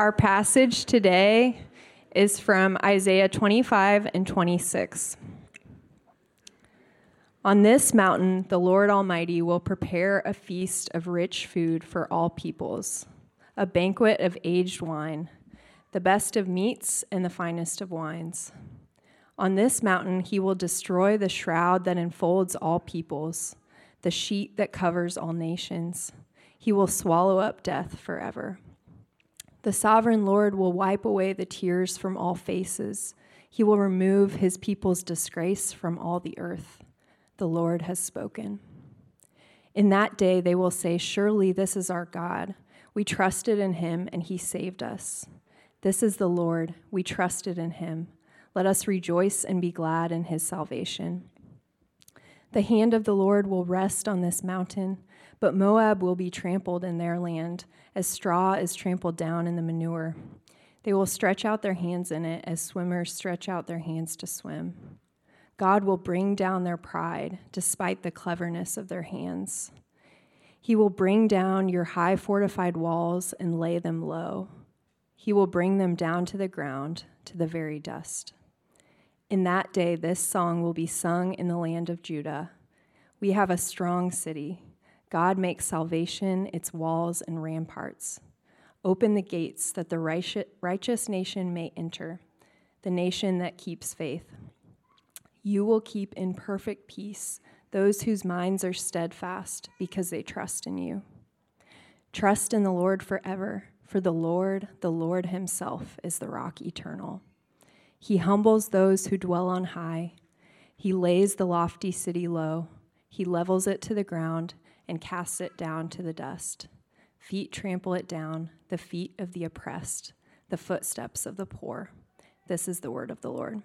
Our passage today is from Isaiah 25 and 26. On this mountain, the Lord Almighty will prepare a feast of rich food for all peoples, a banquet of aged wine, the best of meats and the finest of wines. On this mountain, he will destroy the shroud that enfolds all peoples, the sheet that covers all nations. He will swallow up death forever. The sovereign Lord will wipe away the tears from all faces. He will remove his people's disgrace from all the earth. The Lord has spoken. In that day they will say, Surely this is our God. We trusted in him, and he saved us. This is the Lord. We trusted in him. Let us rejoice and be glad in his salvation. The hand of the Lord will rest on this mountain, but Moab will be trampled in their land, as straw is trampled down in the manure. They will stretch out their hands in it as swimmers stretch out their hands to swim. God will bring down their pride despite the cleverness of their hands. He will bring down your high fortified walls and lay them low. He will bring them down to the ground, to the very dust. In that day, this song will be sung in the land of Judah. We have a strong city. God makes salvation its walls and ramparts. Open the gates that the righteous nation may enter, the nation that keeps faith. You will keep in perfect peace those whose minds are steadfast because they trust in you. Trust in the Lord forever, for the Lord, the Lord Himself, is the rock eternal. He humbles those who dwell on high. He lays the lofty city low. He levels it to the ground and casts it down to the dust. Feet trample it down, the feet of the oppressed, the footsteps of the poor. This is the word of the Lord.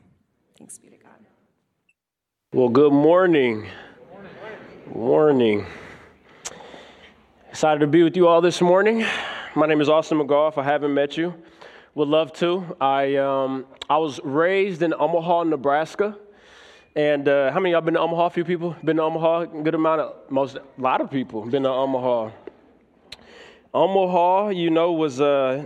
Thanks be to God. Well, good morning. Good morning. Excited to be with you all this morning. My name is Austin McGaw. If I haven't met you, would love to. I um, I was raised in Omaha, Nebraska. And uh, how many of y'all been to Omaha? A few people been to Omaha. Good amount of most, a lot of people been to Omaha. Omaha, you know, was uh,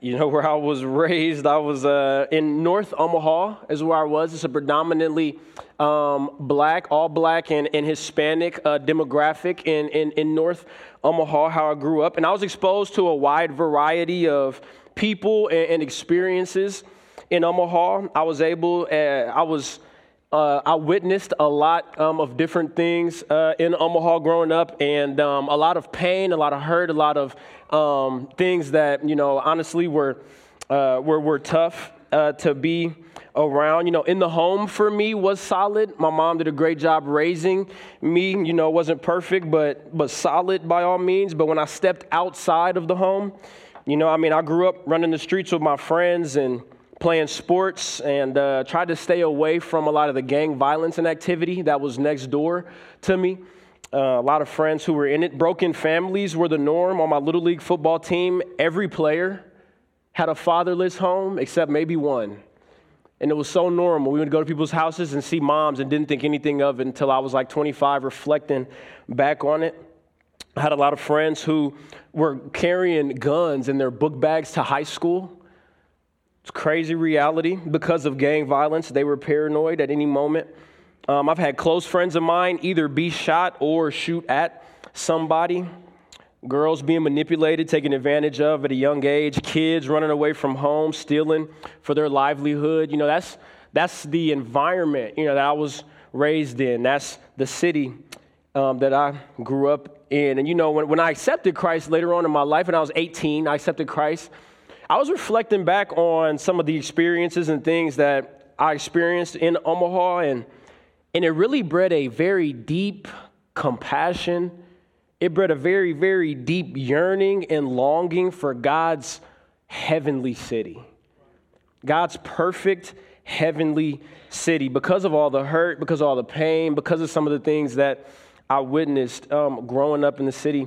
you know, where I was raised, I was uh, in North Omaha, is where I was. It's a predominantly um, black, all black, and, and Hispanic uh, demographic in, in, in North Omaha, how I grew up. And I was exposed to a wide variety of people and, and experiences in Omaha. I was able, uh, I was. Uh, I witnessed a lot um, of different things uh, in Omaha growing up, and um, a lot of pain, a lot of hurt, a lot of um, things that, you know, honestly were, uh, were, were tough uh, to be around. You know, in the home for me was solid. My mom did a great job raising me. You know, wasn't perfect, but, but solid by all means. But when I stepped outside of the home, you know, I mean, I grew up running the streets with my friends and playing sports and uh, tried to stay away from a lot of the gang violence and activity that was next door to me uh, a lot of friends who were in it. Broken families were the norm on my little league football team. Every player had a fatherless home except maybe one. And it was so normal. We would go to people's houses and see moms and didn't think anything of it until I was like 25, reflecting back on it. I had a lot of friends who were carrying guns in their book bags to high school. Crazy reality because of gang violence. They were paranoid at any moment. Um, I've had close friends of mine either be shot or shoot at somebody. Girls being manipulated, taken advantage of at a young age, kids running away from home, stealing for their livelihood. You know, that's, that's the environment, you know, that I was raised in. That's the city um, that I grew up in. And, you know, when, when I accepted Christ later on in my life, when I was 18, I accepted Christ. I was reflecting back on some of the experiences and things that I experienced in Omaha and and it really bred a very deep compassion. It bred a very, very deep yearning and longing for God's heavenly city. God's perfect heavenly city because of all the hurt, because of all the pain, because of some of the things that I witnessed um, growing up in the city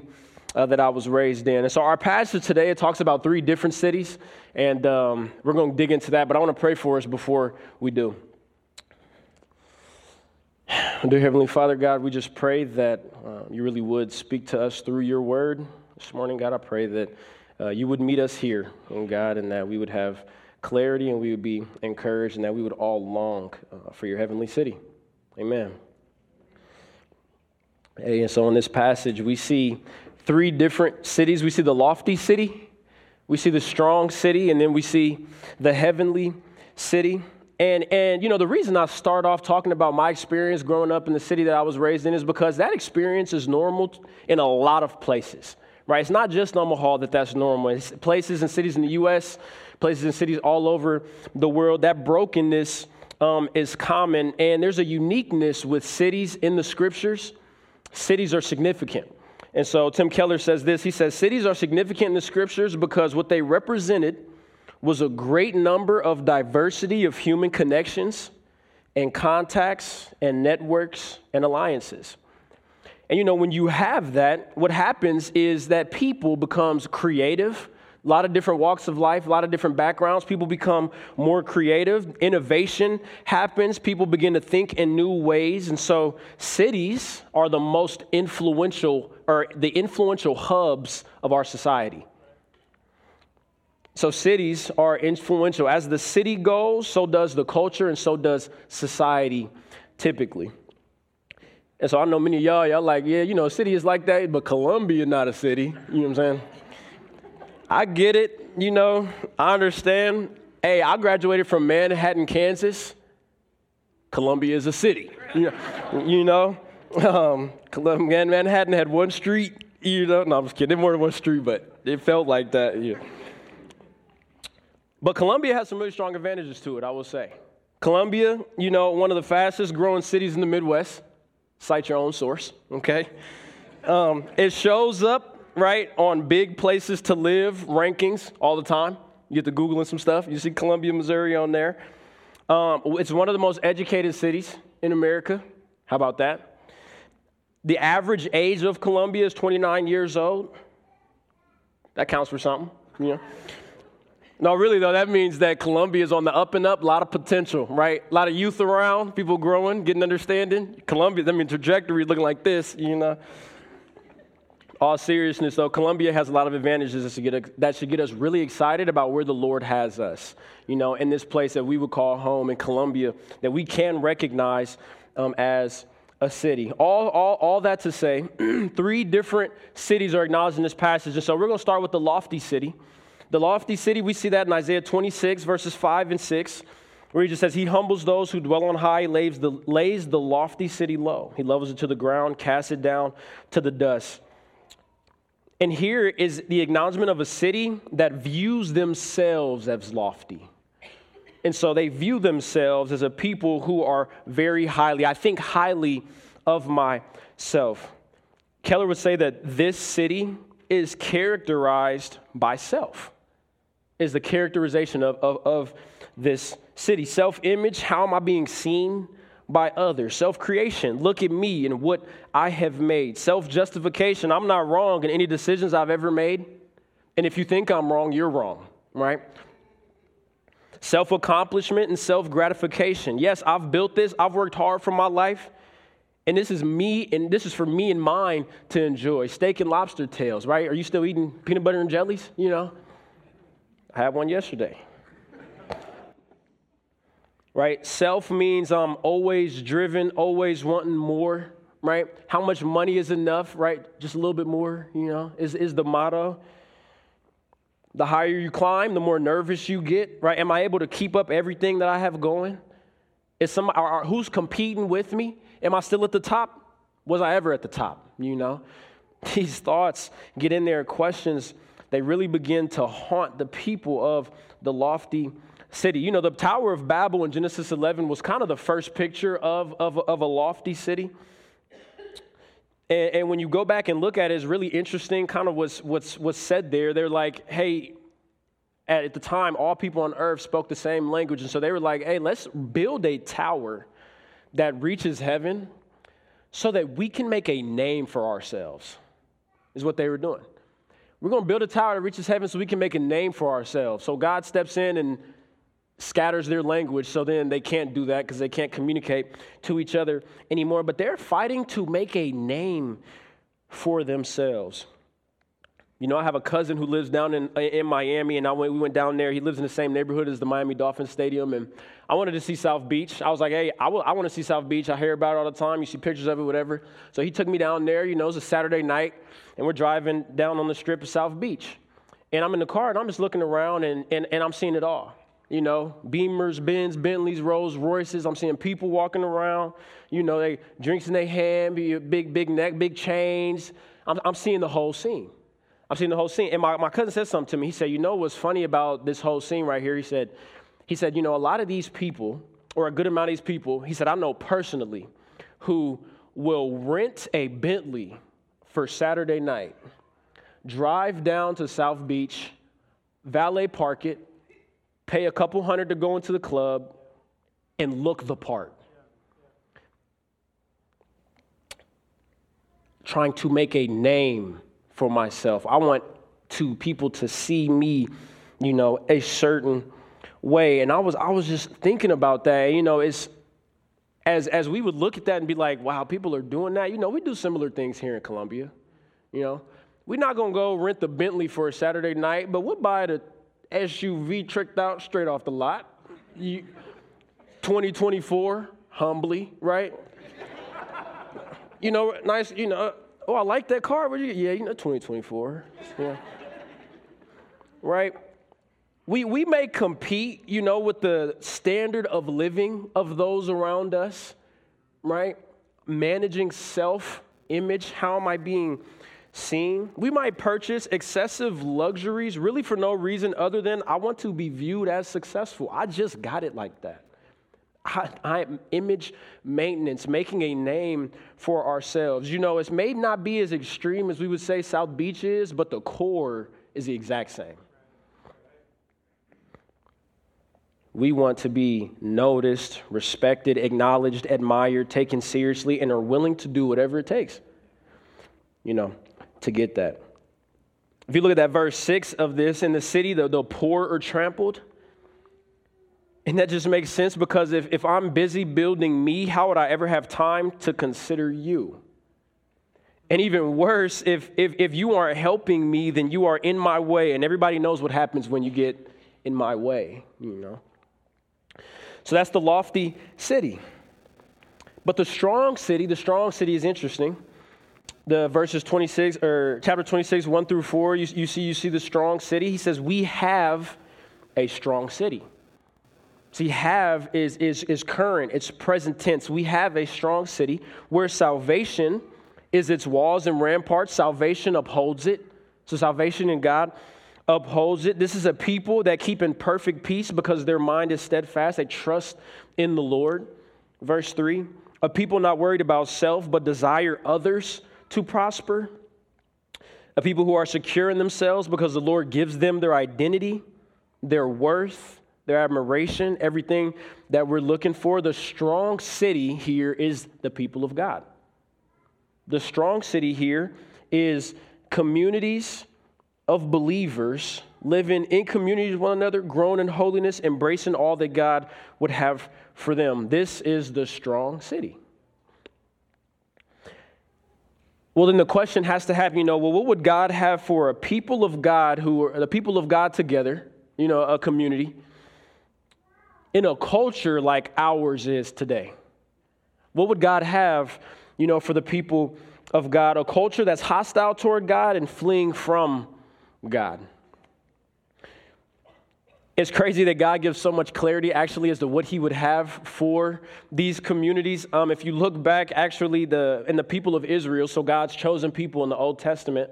uh, that I was raised in. And so, our passage today it talks about three different cities, and um, we're going to dig into that. But I want to pray for us before we do. Dear Heavenly Father, God, we just pray that uh, you really would speak to us through your word this morning. God, I pray that uh, you would meet us here, oh God, and that we would have clarity and we would be encouraged and that we would all long uh, for your heavenly city. Amen. And so in this passage, we see three different cities. We see the lofty city, we see the strong city, and then we see the heavenly city. And, and you know the reason I start off talking about my experience growing up in the city that I was raised in is because that experience is normal in a lot of places, right? It's not just Omaha that that's normal. It's places and cities in the U.S., places and cities all over the world. That brokenness um, is common, and there's a uniqueness with cities in the scriptures cities are significant. And so Tim Keller says this he says, Cities are significant in the scriptures because what they represented was a great number of diversity of human connections and contacts and networks and alliances. And you know, when you have that, what happens is that people becomes creative a lot of different walks of life, a lot of different backgrounds. People become more creative. Innovation happens. People begin to think in new ways. And so cities are the most influential or the influential hubs of our society. So cities are influential. As the city goes, so does the culture and so does society typically. And so I know many of y'all, y'all like, yeah, you know, city is like that, but Columbia not a city. You know what I'm saying? I get it, you know, I understand. Hey, I graduated from Manhattan, Kansas. Columbia is a city. You know, you know? Um, Manhattan had one street, you know. No, I'm just kidding. More than one street, but it felt like that. Yeah. But Columbia has some really strong advantages to it, I will say. Columbia, you know, one of the fastest growing cities in the Midwest. Cite your own source, okay? Um, it shows up right, on big places to live rankings all the time. You get to Googling some stuff. You see Columbia, Missouri on there. Um, it's one of the most educated cities in America. How about that? The average age of Columbia is 29 years old. That counts for something, you know. No, really though, that means that Columbia is on the up and up, a lot of potential, right? A lot of youth around, people growing, getting understanding. Columbia, I mean, trajectory looking like this, you know all seriousness, though, Columbia has a lot of advantages that should, get, us really excited about where the Lord has us. You know, in this place that we would call home in Columbia, that we can recognize um, as a city. All, all, all that to say, three different cities are acknowledged in this passage. And so we're going to start with the lofty city. The lofty city, we see that in Isaiah 26, verses 5 and 6, where he just says, He humbles those who dwell on high, lays the, lays the lofty city low. He levels it to the ground, casts it down to the dust. And here is the acknowledgement of a city that views themselves as lofty. And so they view themselves as a people who are very highly, I think highly of myself. Keller would say that this city is characterized by self, is the characterization of, of, of this city. Self image, how am I being seen? by others. Self creation, look at me and what I have made. Self justification, I'm not wrong in any decisions I've ever made. And if you think I'm wrong, you're wrong, right? Self accomplishment and self gratification. Yes, I've built this, I've worked hard for my life. And this is me, and this is for me and mine to enjoy. Steak and lobster tails, right? Are you still eating peanut butter and jellies? You know, I had one yesterday right? Self means I'm always driven, always wanting more, right? How much money is enough, right? Just a little bit more, you know, is, is the motto. The higher you climb, the more nervous you get, right? Am I able to keep up everything that I have going? Is some, are, who's competing with me? Am I still at the top? Was I ever at the top? You know, these thoughts get in there, questions, they really begin to haunt the people of the lofty city. You know, the Tower of Babel in Genesis 11 was kind of the first picture of, of, of a lofty city. And, and, when you go back and look at it, it's really interesting, kind of what's, what's, what's said there. They're like, hey, at the time, all people on earth spoke the same language. And so they were like, hey, let's build a tower that reaches heaven so that we can make a name for ourselves, is what they were doing. We're going to build a tower that reaches heaven so we can make a name for ourselves. So God steps in and scatters their language, so then they can't do that because they can't communicate to each other anymore. But they're fighting to make a name for themselves. You know, I have a cousin who lives down in, in Miami, and I went, we went down there. He lives in the same neighborhood as the Miami Dolphins Stadium, and I wanted to see South Beach. I was like, hey, I, I want to see South Beach. I hear about it all the time. You see pictures of it, whatever. So he took me down there. You know, it was a Saturday night, and we're driving down on the strip of South Beach. And I'm in the car, and I'm just looking around, and, and, and I'm seeing it all. You know, Beamers, Benz, Bentleys, Rolls Royces. I'm seeing people walking around. You know, they drinks in their hand, big, big neck, big chains. I'm, I'm seeing the whole scene. I'm seeing the whole scene. And my, my cousin said something to me. He said, You know what's funny about this whole scene right here? He said, he said, you know, a lot of these people, or a good amount of these people, he said, I know personally, who will rent a Bentley for Saturday night, drive down to South Beach, valet park it, pay a couple hundred to go into the club, and look the part. Trying to make a name for myself. I want to people to see me, you know, a certain way. And I was I was just thinking about that. You know, it's as as we would look at that and be like, wow, people are doing that. You know, we do similar things here in Columbia. You know, we're not gonna go rent the Bentley for a Saturday night, but we'll buy the SUV tricked out straight off the lot. You, 2024, humbly, right? you know, nice, you know, oh, I like that car. Where'd you get? Yeah, you know, 2024. Yeah. right? We, we may compete, you know, with the standard of living of those around us, right? Managing self image. How am I being seen? We might purchase excessive luxuries really for no reason other than I want to be viewed as successful. I just got it like that. I, I, image maintenance, making a name for ourselves. You know, it may not be as extreme as we would say South Beach is, but the core is the exact same. We want to be noticed, respected, acknowledged, admired, taken seriously, and are willing to do whatever it takes, you know, to get that. If you look at that verse six of this, in the city, the, the poor are trampled. And that just makes sense because if, if I'm busy building me, how would I ever have time to consider you? And even worse, if, if, if you aren't helping me, then you are in my way. And everybody knows what happens when you get in my way, you know. So that's the lofty city. But the strong city, the strong city is interesting. The verses 26 or chapter 26, 1 through 4, you, you see you see the strong city. He says, We have a strong city. See, have is, is, is current, it's present tense. We have a strong city where salvation is its walls and ramparts. Salvation upholds it. So, salvation in God upholds it. This is a people that keep in perfect peace because their mind is steadfast. They trust in the Lord. Verse 3 a people not worried about self, but desire others to prosper. A people who are secure in themselves because the Lord gives them their identity, their worth, their admiration, everything that we're looking for. The strong city here is the people of God. The strong city here is communities of believers living in community with one another, growing in holiness, embracing all that God would have for them. This is the strong city. Well, then the question has to happen, you know, well, what would God have for a people of God who are the people of God together, you know, a community, in a culture like ours is today? What would God have, you know, for the people of God? A culture that's hostile toward God and fleeing from God. It's crazy that God gives so much clarity actually as to what he would have for these communities. Um, if you look back, actually, the, in the people of Israel, so God's chosen people in the Old Testament,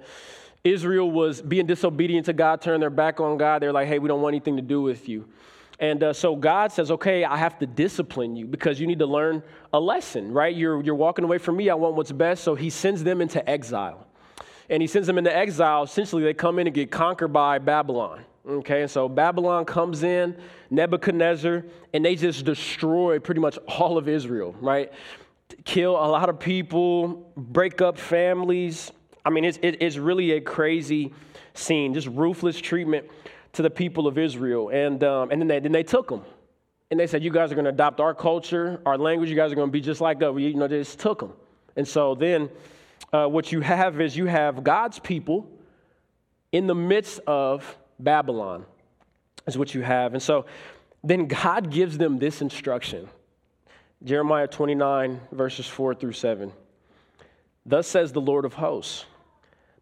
Israel was being disobedient to God, turning their back on God. They're like, hey, we don't want anything to do with you. And uh, so God says, okay, I have to discipline you because you need to learn a lesson, right? You're, you're walking away from me. I want what's best. So he sends them into exile and he sends them into exile. Essentially, they come in and get conquered by Babylon. Okay, and so Babylon comes in, Nebuchadnezzar, and they just destroy pretty much all of Israel, right? Kill a lot of people, break up families. I mean, it's, it, it's really a crazy scene, just ruthless treatment to the people of Israel. And, um, and then, they, then they took them. And they said, You guys are going to adopt our culture, our language. You guys are going to be just like us. You know, they just took them. And so then uh, what you have is you have God's people in the midst of Babylon, is what you have. And so then God gives them this instruction Jeremiah 29, verses 4 through 7. Thus says the Lord of hosts,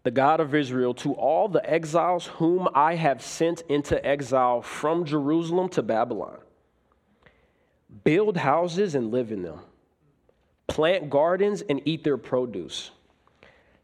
the God of Israel, to all the exiles whom I have sent into exile from Jerusalem to Babylon build houses and live in them, plant gardens and eat their produce.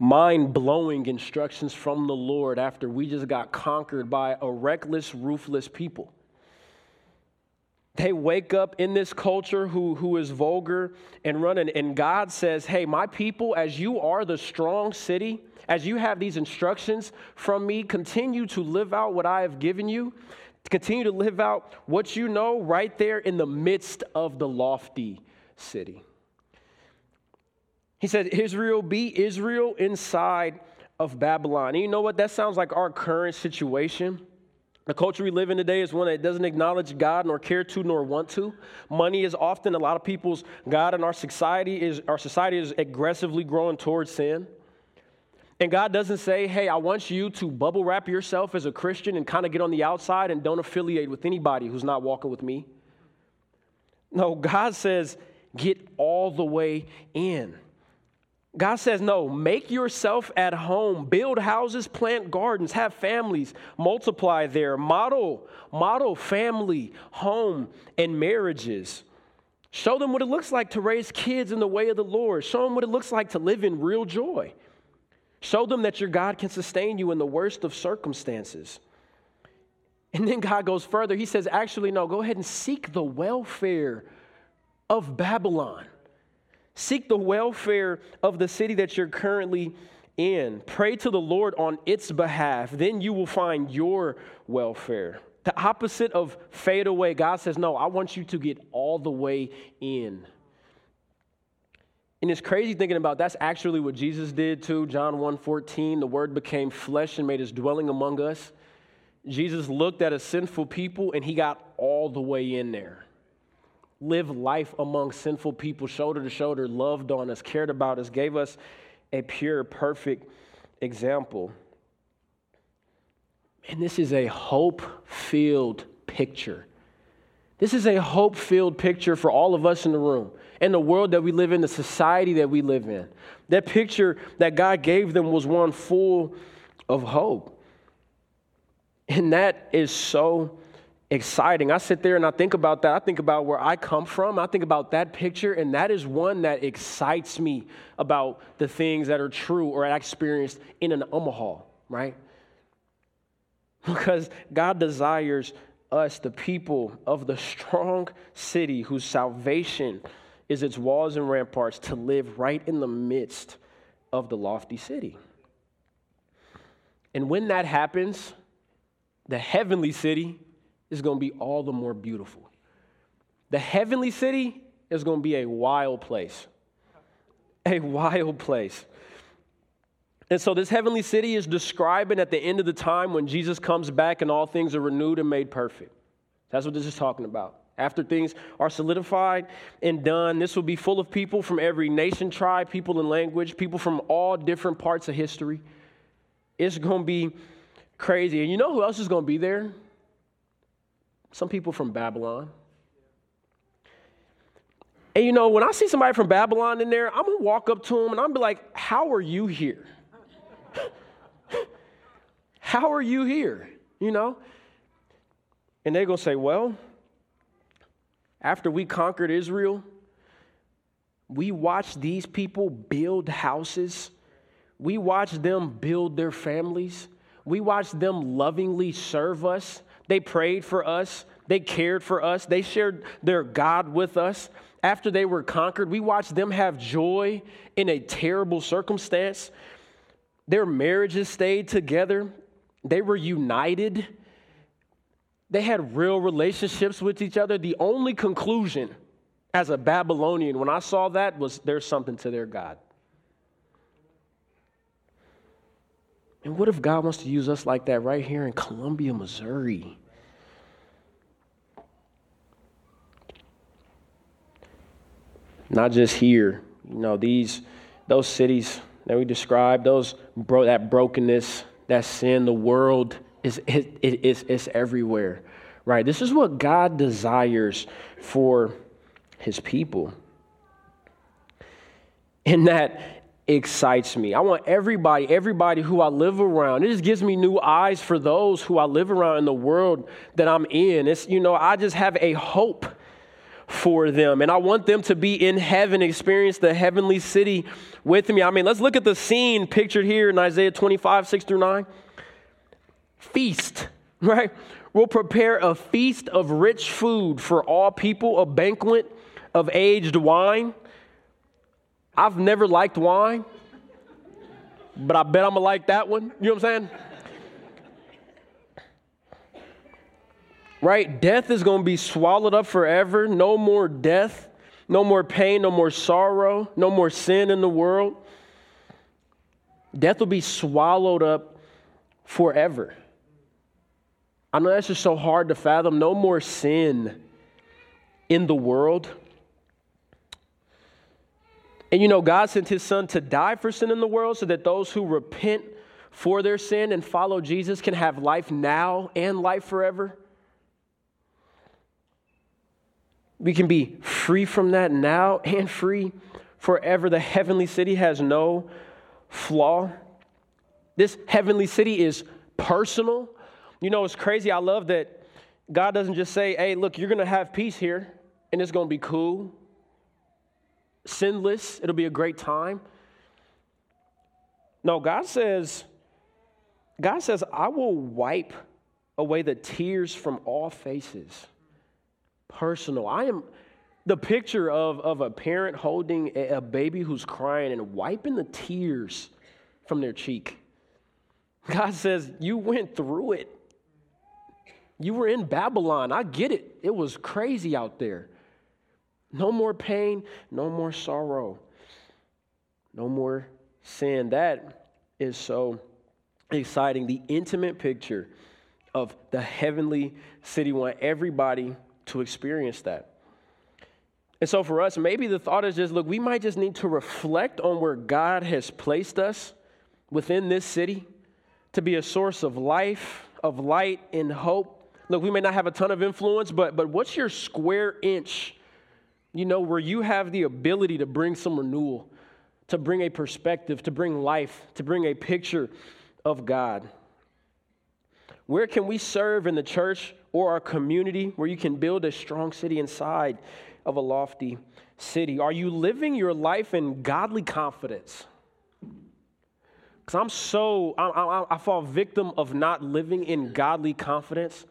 mind blowing instructions from the Lord after we just got conquered by a reckless, ruthless people. They wake up in this culture who, who is vulgar and running, and God says, Hey, my people, as you are the strong city, as you have these instructions from me, continue to live out what I have given you. Continue to live out what you know right there in the midst of the lofty city. He said, Israel, be Israel inside of Babylon. And you know what? That sounds like our current situation. The culture we live in today is one that doesn't acknowledge God nor care to nor want to. Money is often a lot of people's God, and our society is our society is aggressively growing towards sin. And God doesn't say, hey, I want you to bubble wrap yourself as a Christian and kind of get on the outside and don't affiliate with anybody who's not walking with me. No, God says, get all the way in. God says, no, make yourself at home, build houses, plant gardens, have families, multiply there, model, model family, home, and marriages. Show them what it looks like to raise kids in the way of the Lord. Show them what it looks like to live in real joy. Show them that your God can sustain you in the worst of circumstances. And then God goes further. He says, actually, no, go ahead and seek the welfare of Babylon. Seek the welfare of the city that you're currently in. Pray to the Lord on its behalf. Then you will find your welfare. The opposite of fade away, God says, No, I want you to get all the way in. And it's crazy thinking about that's actually what Jesus did too. John 1:14, the word became flesh and made his dwelling among us. Jesus looked at a sinful people and he got all the way in there lived life among sinful people, shoulder to shoulder, loved on us, cared about us, gave us a pure, perfect example. And this is a hope filled picture. This is a hope filled picture for all of us in the room and the world that we live in, the society that we live in. That picture that God gave them was one full of hope. And that is so exciting. I sit there and I think about that. I think about where I come from. I think about that picture, and that is one that excites me about the things that are true or I experienced in an Omaha, right? Because God desires us, the people of the strong city whose salvation is its walls and ramparts, to live right in the midst of the lofty city. And when that happens, the heavenly city is going to be all the more beautiful. The heavenly city is going to be a wild place. A wild place. And so, this heavenly city is describing at the end of the time when Jesus comes back and all things are renewed and made perfect. That's what this is talking about. After things are solidified and done, this will be full of people from every nation, tribe, people, and language, people from all different parts of history. It's going to be crazy. And you know who else is going to be there? Some people from Babylon. And you know, when I see somebody from Babylon in there, I'm gonna walk up to them and I'm gonna be like, How are you here? How are you here? You know? And they're gonna say, Well, after we conquered Israel, we watched these people build houses. We watched them build their families. We watched them lovingly serve us. They prayed for us, they cared for us, they shared their God with us. After they were conquered, we watched them have joy in a terrible circumstance. Their marriages stayed together, they were united They had real relationships with each other. The only conclusion as a Babylonian when I saw that was there's something to their God. And what if God wants to use us like that right here in Columbia, Missouri? Not just here. You know, these those cities that we described, those bro, that brokenness, that sin, the world is it, it, it's, it's everywhere. Right? This is what God desires for his people. And that excites me. I want everybody, everybody who I live around. It just gives me new eyes for those who I live around in the world that I'm in. It's, you know, I just have a hope for them. And I want them to be in heaven, experience the heavenly city with me. I mean, let's look at the scene pictured here in Isaiah 25, 6 through 9. Feast, right? We'll prepare a feast of rich food for all people, a banquet of aged wine I've never liked wine, but I bet I'm gonna like that one. You know what I'm saying? Right? Death is gonna be swallowed up forever. No more death, no more pain, no more sorrow, no more sin in the world. Death will be swallowed up forever. I know that's just so hard to fathom. No more sin in the world. And you know, God sent his son to die for sin in the world so that those who repent for their sin and follow Jesus can have life now and life forever. We can be free from that now and free forever. The heavenly city has no flaw. This heavenly city is personal. You know, it's crazy. I love that God doesn't just say, hey, look, you're going to have peace here and it's going to be cool sinless. It'll be a great time. No, God says, God says, I will wipe away the tears from all faces. Personal. I am the picture of, of a parent holding a, a baby who's crying and wiping the tears from their cheek. God says, You went through it. You were in Babylon. I get it. It was crazy out there. No more pain, no more sorrow, no more sin. That is so exciting. The intimate picture of the heavenly city. Want everybody to experience that. And so for us, maybe the thought is just look, we might just need to reflect on where God has placed us within this city to be a source of life, of light, and hope. Look, we may not have a ton of influence, but, but what's your square inch you know, where you have the ability to bring some renewal, to bring a perspective, to bring life, to bring a picture of God. Where can we serve in the church or our community where you can build a strong city inside of a lofty city? Are you living your life in godly confidence? Because I'm so, I, I, I fall victim of not living in godly confidence.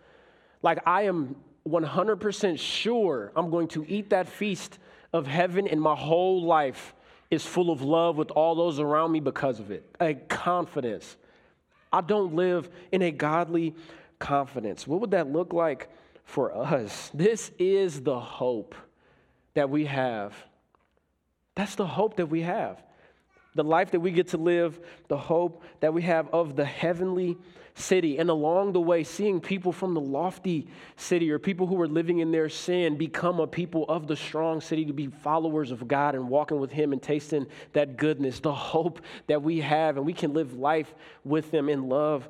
Like I am 100% sure I'm going to eat that feast of heaven and my whole life is full of love with all those around me because of it. A confidence. I don't live in a godly confidence. What would that look like for us? This is the hope that we have. That's the hope that we have. The life that we get to live, the hope that we have of the heavenly city, and along the way, seeing people from the lofty city or people who are living in their sin become a people of the strong city to be followers of God and walking with Him and tasting that goodness, the hope that we have, and we can live life with them and love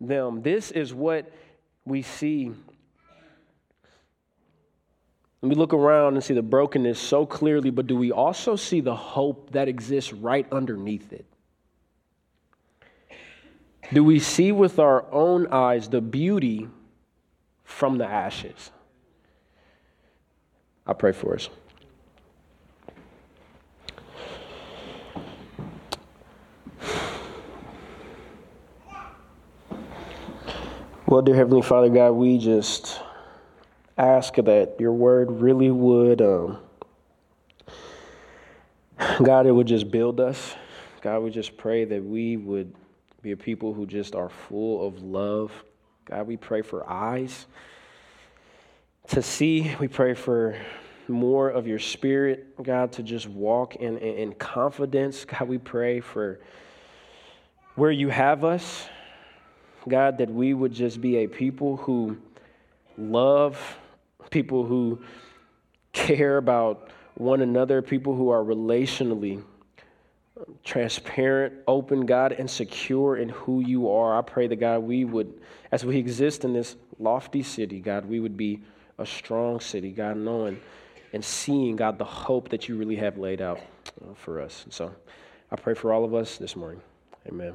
them. This is what we see. And we look around and see the brokenness so clearly, but do we also see the hope that exists right underneath it? Do we see with our own eyes the beauty from the ashes? I pray for us. Well, dear Heavenly Father God, we just ask that your word really would, um, God, it would just build us. God, we just pray that we would be a people who just are full of love. God, we pray for eyes to see. We pray for more of your spirit, God, to just walk in, in, in confidence. God, we pray for where you have us. God, that we would just be a people who love, people who care about one another, people who are relationally transparent, open, God, and secure in who you are. I pray that, God, we would, as we exist in this lofty city, God, we would be a strong city, God, knowing and seeing, God, the hope that you really have laid out uh, for us. And so I pray for all of us this morning. Amen.